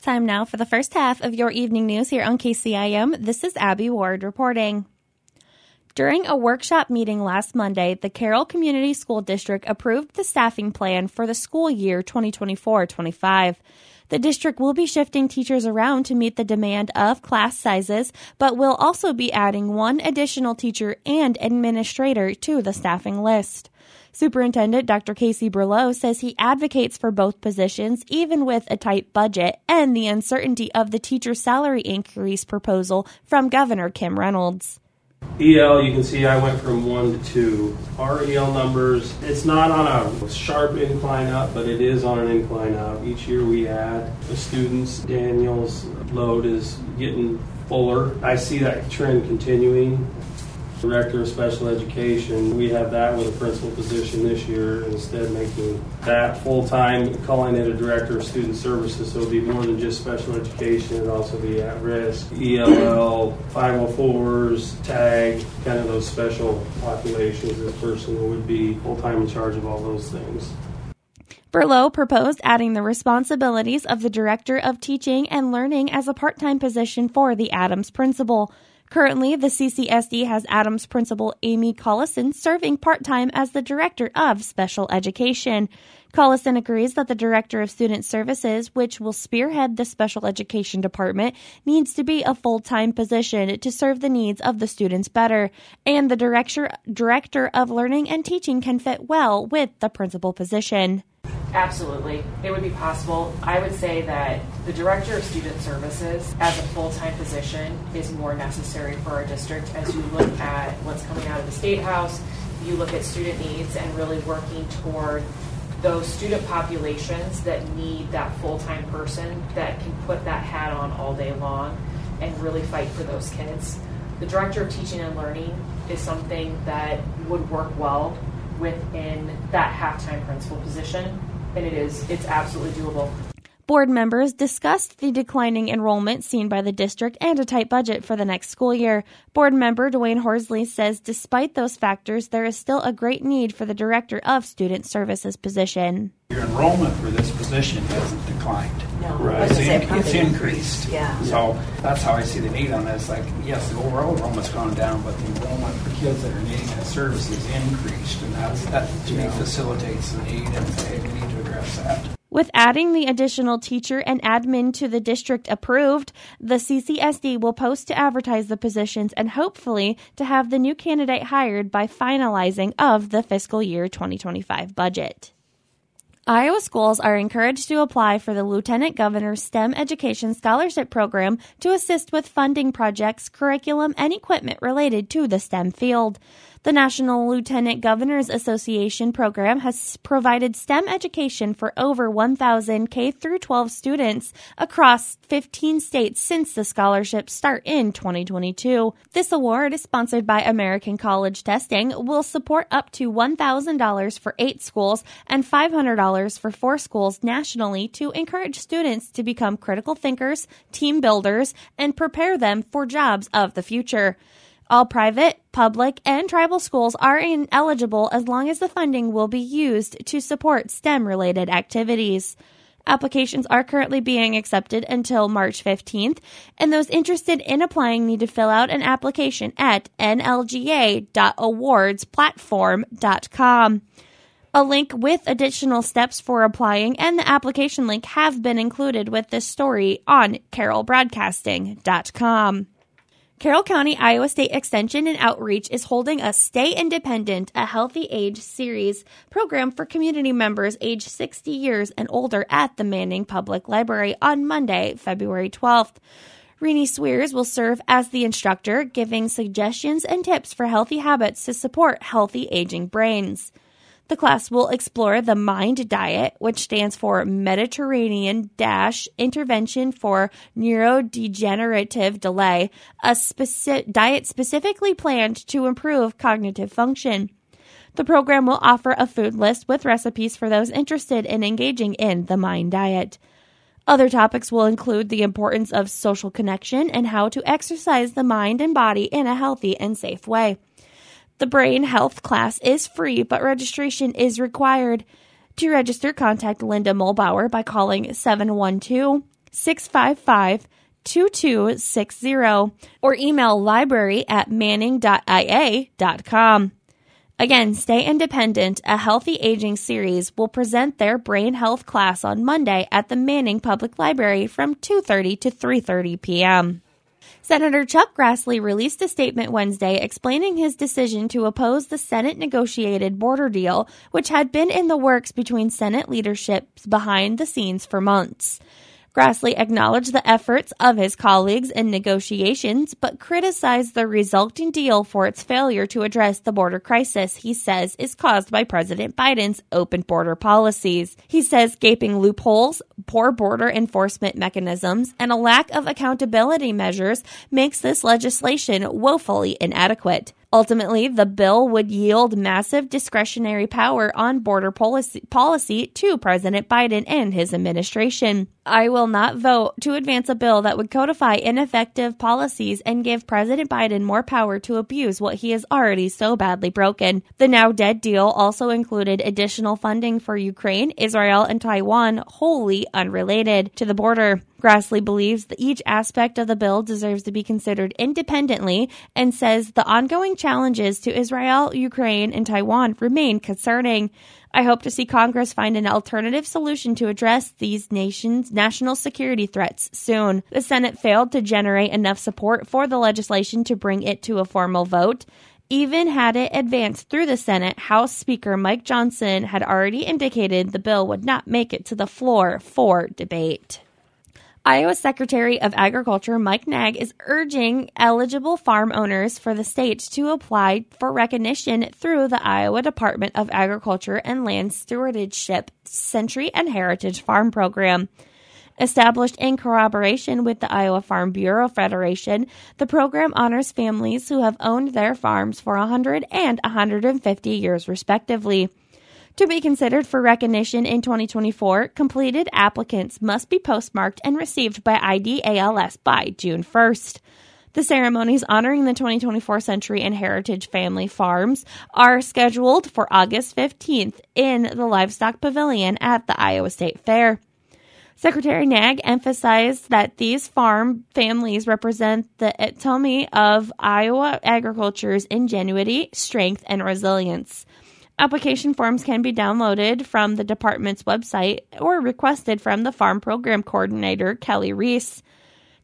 Time now for the first half of your evening news here on KCIM. This is Abby Ward reporting. During a workshop meeting last Monday, the Carroll Community School District approved the staffing plan for the school year 2024 25. The district will be shifting teachers around to meet the demand of class sizes, but will also be adding one additional teacher and administrator to the staffing list. Superintendent Dr. Casey Berlau says he advocates for both positions, even with a tight budget and the uncertainty of the teacher salary increase proposal from Governor Kim Reynolds. EL, you can see I went from one to two. Our EL numbers, it's not on a sharp incline up, but it is on an incline up. Each year we add the students. Daniel's load is getting fuller. I see that trend continuing. Director of Special Education, we have that with a principal position this year, instead making that full-time, calling it a Director of Student Services, so it'll be more than just special education, it'll also be at-risk, ELL, 504s, TAG, kind of those special populations, this person would be full-time in charge of all those things. Berlau proposed adding the responsibilities of the Director of Teaching and Learning as a part time position for the Adams Principal. Currently, the CCSD has Adams principal Amy Collison serving part time as the Director of Special Education. Collison agrees that the Director of Student Services, which will spearhead the Special Education Department, needs to be a full time position to serve the needs of the students better, and the Director, Director of Learning and Teaching can fit well with the principal position. Absolutely. It would be possible. I would say that the Director of Student Services as a full time position is more necessary for our district as you look at what's coming out of the State House, you look at student needs and really working toward those student populations that need that full time person that can put that hat on all day long and really fight for those kids. The Director of Teaching and Learning is something that would work well within that half-time principal position, and it is it's absolutely doable. Board members discussed the declining enrollment seen by the district and a tight budget for the next school year. Board member Dwayne Horsley says despite those factors, there is still a great need for the Director of Student Services position. Your enrollment for this position hasn't declined. No, Right. it's, It's, in- it's increased. Yeah. So that's how I see the need on this. Like, yes, the overall enrollment's gone down, but the enrollment for kids that are needing that service is increased, and that's that to me facilitates the need, and hey, we need to address that. With adding the additional teacher and admin to the district approved, the CCSD will post to advertise the positions and hopefully to have the new candidate hired by finalizing of the fiscal year 2025 budget. Iowa schools are encouraged to apply for the Lieutenant Governor's STEM Education Scholarship Program to assist with funding projects, curriculum, and equipment related to the STEM field. The National Lieutenant Governors Association program has provided STEM education for over 1,000 K through 12 students across 15 states since the scholarships start in 2022. This award, sponsored by American College Testing, will support up to $1,000 for eight schools and $500 for four schools nationally to encourage students to become critical thinkers, team builders, and prepare them for jobs of the future. All private, public, and tribal schools are ineligible as long as the funding will be used to support STEM related activities. Applications are currently being accepted until March 15th, and those interested in applying need to fill out an application at nlga.awardsplatform.com. A link with additional steps for applying and the application link have been included with this story on carrollbroadcasting.com. Carroll County Iowa State Extension and Outreach is holding a Stay Independent, a Healthy Age series program for community members age 60 years and older at the Manning Public Library on Monday, February 12th. Renee Swears will serve as the instructor, giving suggestions and tips for healthy habits to support healthy aging brains. The class will explore the MIND diet, which stands for Mediterranean Dash Intervention for Neurodegenerative Delay, a diet specifically planned to improve cognitive function. The program will offer a food list with recipes for those interested in engaging in the MIND diet. Other topics will include the importance of social connection and how to exercise the mind and body in a healthy and safe way. The brain health class is free, but registration is required. To register, contact Linda Mulbauer by calling 712 655 2260 or email library at manning.ia.com. Again, Stay Independent, a healthy aging series, will present their brain health class on Monday at the Manning Public Library from 2:30 to 3:30 p.m. Senator Chuck Grassley released a statement Wednesday explaining his decision to oppose the Senate negotiated border deal, which had been in the works between Senate leaderships behind the scenes for months. Grassley acknowledged the efforts of his colleagues in negotiations, but criticized the resulting deal for its failure to address the border crisis he says is caused by President Biden's open border policies. He says gaping loopholes, poor border enforcement mechanisms, and a lack of accountability measures makes this legislation woefully inadequate. Ultimately, the bill would yield massive discretionary power on border policy, policy to President Biden and his administration. I will not vote to advance a bill that would codify ineffective policies and give President Biden more power to abuse what he has already so badly broken. The now dead deal also included additional funding for Ukraine, Israel, and Taiwan, wholly unrelated to the border. Grassley believes that each aspect of the bill deserves to be considered independently and says the ongoing challenges to Israel, Ukraine, and Taiwan remain concerning. I hope to see Congress find an alternative solution to address these nations' national security threats soon. The Senate failed to generate enough support for the legislation to bring it to a formal vote. Even had it advanced through the Senate, House Speaker Mike Johnson had already indicated the bill would not make it to the floor for debate. Iowa Secretary of Agriculture Mike Naig is urging eligible farm owners for the state to apply for recognition through the Iowa Department of Agriculture and Land Stewardship Century and Heritage Farm Program. Established in corroboration with the Iowa Farm Bureau Federation, the program honors families who have owned their farms for 100 and 150 years, respectively. To be considered for recognition in 2024, completed applicants must be postmarked and received by IDALS by June 1st. The ceremonies honoring the 2024 Century and Heritage Family Farms are scheduled for August 15th in the Livestock Pavilion at the Iowa State Fair. Secretary Naig emphasized that these farm families represent the epitome of Iowa agriculture's ingenuity, strength, and resilience. Application forms can be downloaded from the department's website or requested from the farm program coordinator, Kelly Reese.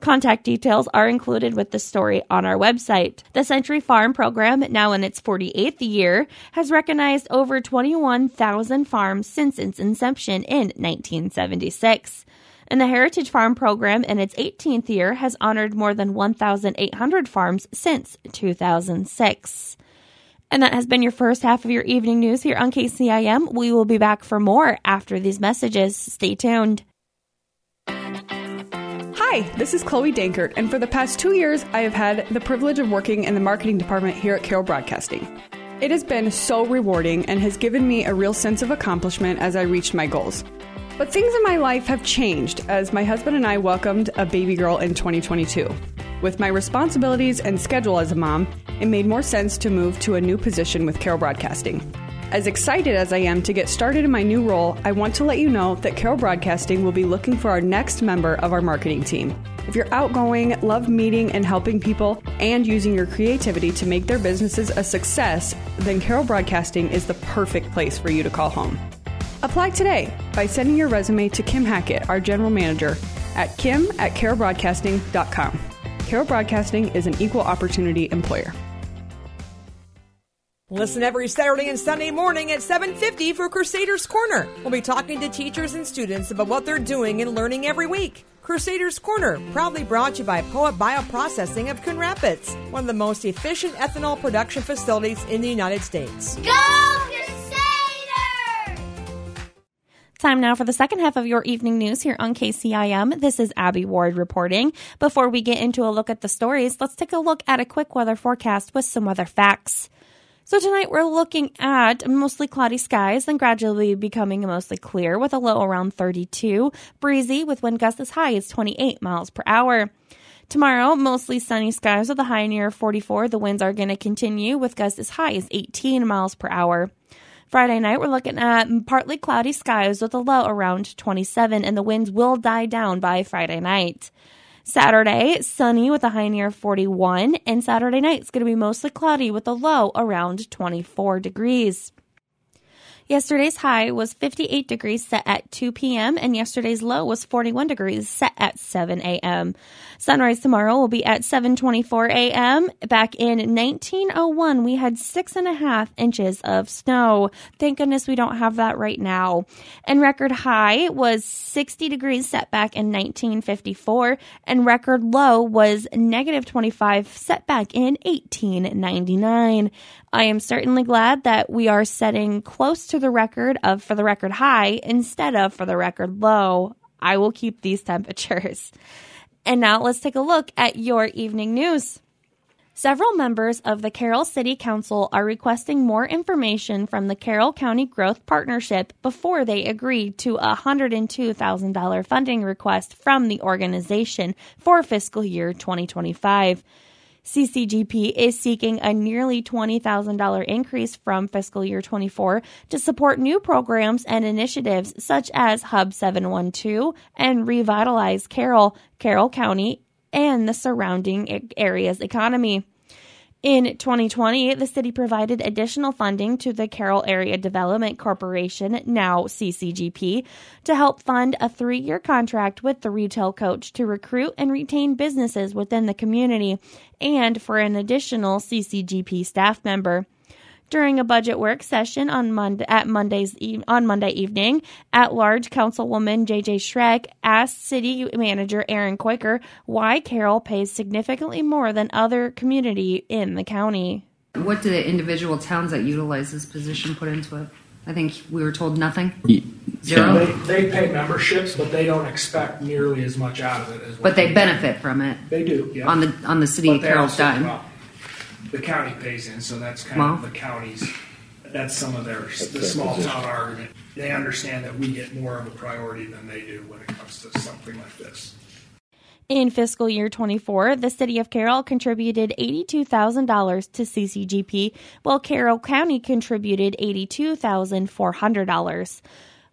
Contact details are included with the story on our website. The Century Farm Program, now in its 48th year, has recognized over 21,000 farms since its inception in 1976. And the Heritage Farm Program, in its 18th year, has honored more than 1,800 farms since 2006. And that has been your first half of your evening news here on KCIM. We will be back for more after these messages. Stay tuned. Hi, this is Chloe Dankert, and for the past two years, I have had the privilege of working in the marketing department here at Carroll Broadcasting. It has been so rewarding and has given me a real sense of accomplishment as I reached my goals. But things in my life have changed as my husband and I welcomed a baby girl in 2022. With my responsibilities and schedule as a mom, it made more sense to move to a new position with Carroll Broadcasting. As excited as I am to get started in my new role, I want to let you know that Carroll Broadcasting will be looking for our next member of our marketing team. If you're outgoing, love meeting and helping people, and using your creativity to make their businesses a success, then Carroll Broadcasting is the perfect place for you to call home. Apply today by sending your resume to Kim Hackett, our general manager, at kim at carrollbroadcasting.com. Carroll Broadcasting is an equal opportunity employer. Listen every Saturday and Sunday morning at 7:50 for Crusaders Corner. We'll be talking to teachers and students about what they're doing and learning every week. Crusaders Corner, proudly brought to you by Poet Bioprocessing of Coon Rapids, one of the most efficient ethanol production facilities in the United States. Go Crusaders! Time now for the second half of your evening news here on KCIM. This is Abby Ward reporting. Before we get into a look at the stories, let's take a look at a quick weather forecast with some weather facts. So tonight we're looking at mostly cloudy skies, then gradually becoming mostly clear with a low around 32, breezy with wind gusts as high as 28 miles per hour. Tomorrow, mostly sunny skies with a high near 44. The winds are going to continue with gusts as high as 18 miles per hour. Friday night, we're looking at partly cloudy skies with a low around 27, and the winds will die down by Friday night. Saturday, sunny with a high near 41, and Saturday night is going to be mostly cloudy with a low around 24 degrees. Yesterday's high was 58 degrees set at 2 p.m. and yesterday's low was 41 degrees set at 7 a.m. Sunrise tomorrow will be at 7:24 a.m. Back in 1901, we had six and a half inches of snow. Thank goodness we don't have that right now. And record high was 60 degrees set back in 1954, and record low was negative 25 set back in 1899. I am certainly glad that we are setting close to the record of for the record high instead of for the record low. I will keep these temperatures. And now let's take a look at your evening news. Several members of the Carroll City Council are requesting more information from the Carroll County Growth Partnership before they agree to a $102,000 funding request from the organization for fiscal year 2025. CCGP is seeking a nearly $20,000 increase from fiscal year 24 to support new programs and initiatives such as Hub 712 and Revitalize Carroll, Carroll County, and the surrounding area's economy. In 2020, the city provided additional funding to the Carroll Area Development Corporation, now CCGP, to help fund a three year contract with the retail coach to recruit and retain businesses within the community and for an additional CCGP staff member during a budget work session on Monday at Monday's on Monday evening. At large, Councilwoman JJ Schreck asked City Manager Aaron Kooiker why Carroll pays significantly more than other community in the county. What do the individual towns that utilize this position put into it? I think we were told nothing. Zero. They, they pay memberships, but they don't expect nearly as much out of it as. But they benefit from it. They do, yeah. On the on the city But of they Carroll's also- dime. Well, The county pays in, so that's kind Well. of the county's, that's some of their, the small town argument. They understand that we get more of a priority than they do when it comes to something like this. In fiscal year 24, the city of Carroll contributed $82,000 to CCGP, while Carroll County contributed $82,400.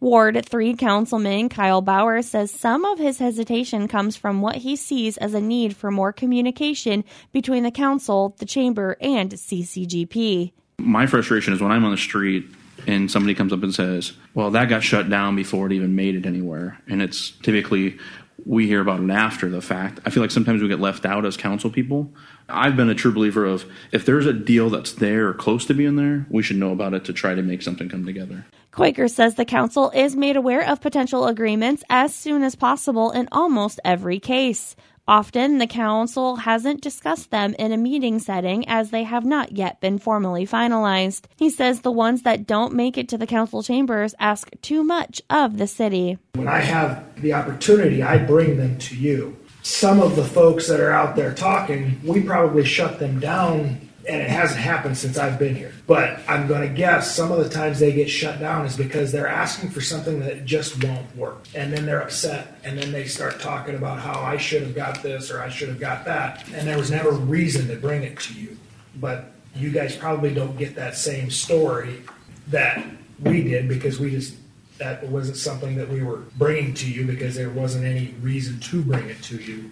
Ward 3 Councilman Kyle Bauer says some of his hesitation comes from what he sees as a need for more communication between the council, the chamber, and CCGP. My frustration is when I'm on the street and somebody comes up and says, "Well, that got shut down before it even made it anywhere," and it's typically we hear about it after the fact. I feel like sometimes we get left out as council people. I've been a true believer of if there's a deal that's there or close to being there, we should know about it to try to make something come together. Kooiker says the council is made aware of potential agreements as soon as possible in almost every case. Often, the council hasn't discussed them in a meeting setting as they have not yet been formally finalized. He says the ones that don't make it to the council chambers ask too much of the city. When I have the opportunity, I bring them to you. Some of the folks that are out there talking, we probably shut them down, and it hasn't happened since I've been here. But I'm going to guess some of the times they get shut down is because they're asking for something that just won't work. And then they're upset, and then they start talking about how I should have got this or I should have got that. And there was never reason to bring it to you. But you guys probably don't get that same story that we did because we just that wasn't something that we were bringing to you because there wasn't any reason to bring it to you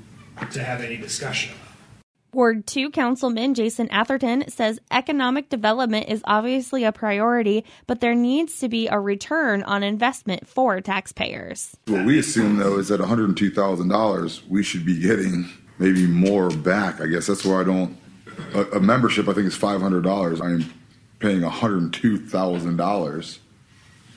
to have any discussion about. Ward 2 Councilman Jason Atherton says economic development is obviously a priority, but there needs to be a return on investment for taxpayers. What we assume though is that $102,000 we should be getting maybe more back. I guess that's where I don't. A, a membership I think is $500. I'm paying $102,000.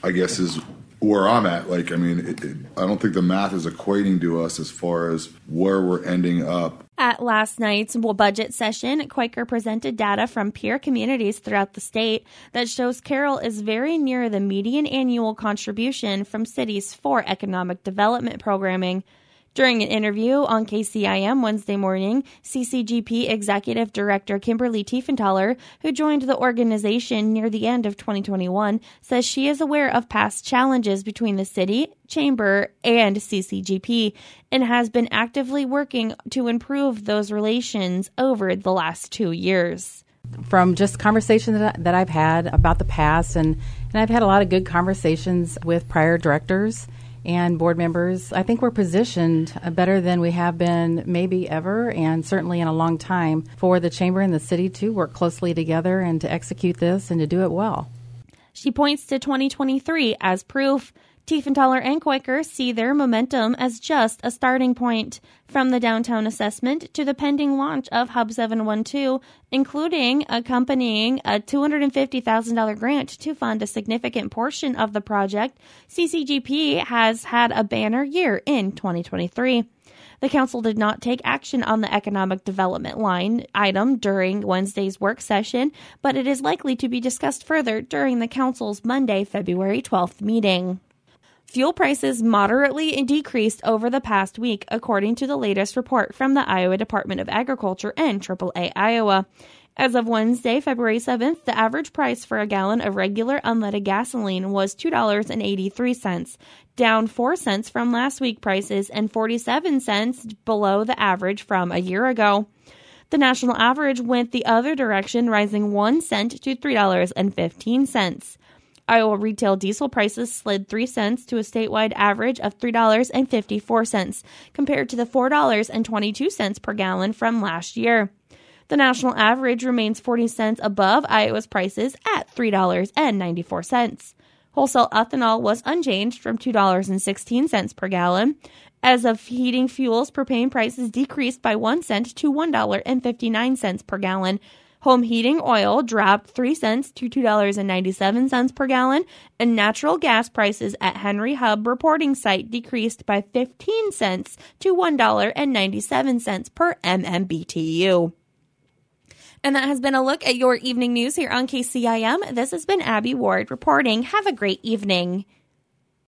I guess is where I'm at. Like I mean, it, it, I don't think the math is equating to us as far as where we're ending up. At last night's budget session, Kooiker presented data from peer communities throughout the state that shows Carroll is very near the median annual contribution from cities for economic development programming. During an interview on KCIM Wednesday morning, CCGP Executive Director Kimberly Tiefenthaler, who joined the organization near the end of 2021, says she is aware of past challenges between the city, chamber, and CCGP and has been actively working to improve those relations over the last two years. From just conversations that, I've had about the past and And I've had a lot of good conversations with prior directors and board members. I think we're positioned better than we have been maybe ever and certainly in a long time for the chamber and the city to work closely together and to execute this and to do it well. She points to 2023 as proof. Tiefenthaler and Kooiker see their momentum as just a starting point. From the downtown assessment to the pending launch of Hub 712, including accompanying a $250,000 grant to fund a significant portion of the project, CCGP has had a banner year in 2023. The council did not take action on the economic development line item during Wednesday's work session, but it is likely to be discussed further during the council's Monday, February 12th meeting. Fuel prices moderately decreased over the past week, according to the latest report from the Iowa Department of Agriculture and AAA Iowa. As of Wednesday, February 7th, the average price for a gallon of regular unleaded gasoline was $2.83, down 4 cents from last week prices and 47 cents below the average from a year ago. The national average went the other direction, rising 1 cent to $3.15. Iowa retail diesel prices slid 3 cents to a statewide average of $3.54 compared to the $4.22 per gallon from last year. The national average remains 40 cents above Iowa's prices at $3.94. Wholesale ethanol was unchanged from $2.16 per gallon. As of heating fuels, propane prices decreased by 1 cent to $1.59 per gallon, Home heating oil dropped 3 cents to $2.97 per gallon, and natural gas prices at Henry Hub reporting site decreased by 15 cents to $1.97 per MMBTU. And that has been a look at your evening news here on KCIM. This has been Abby Ward reporting. Have a great evening.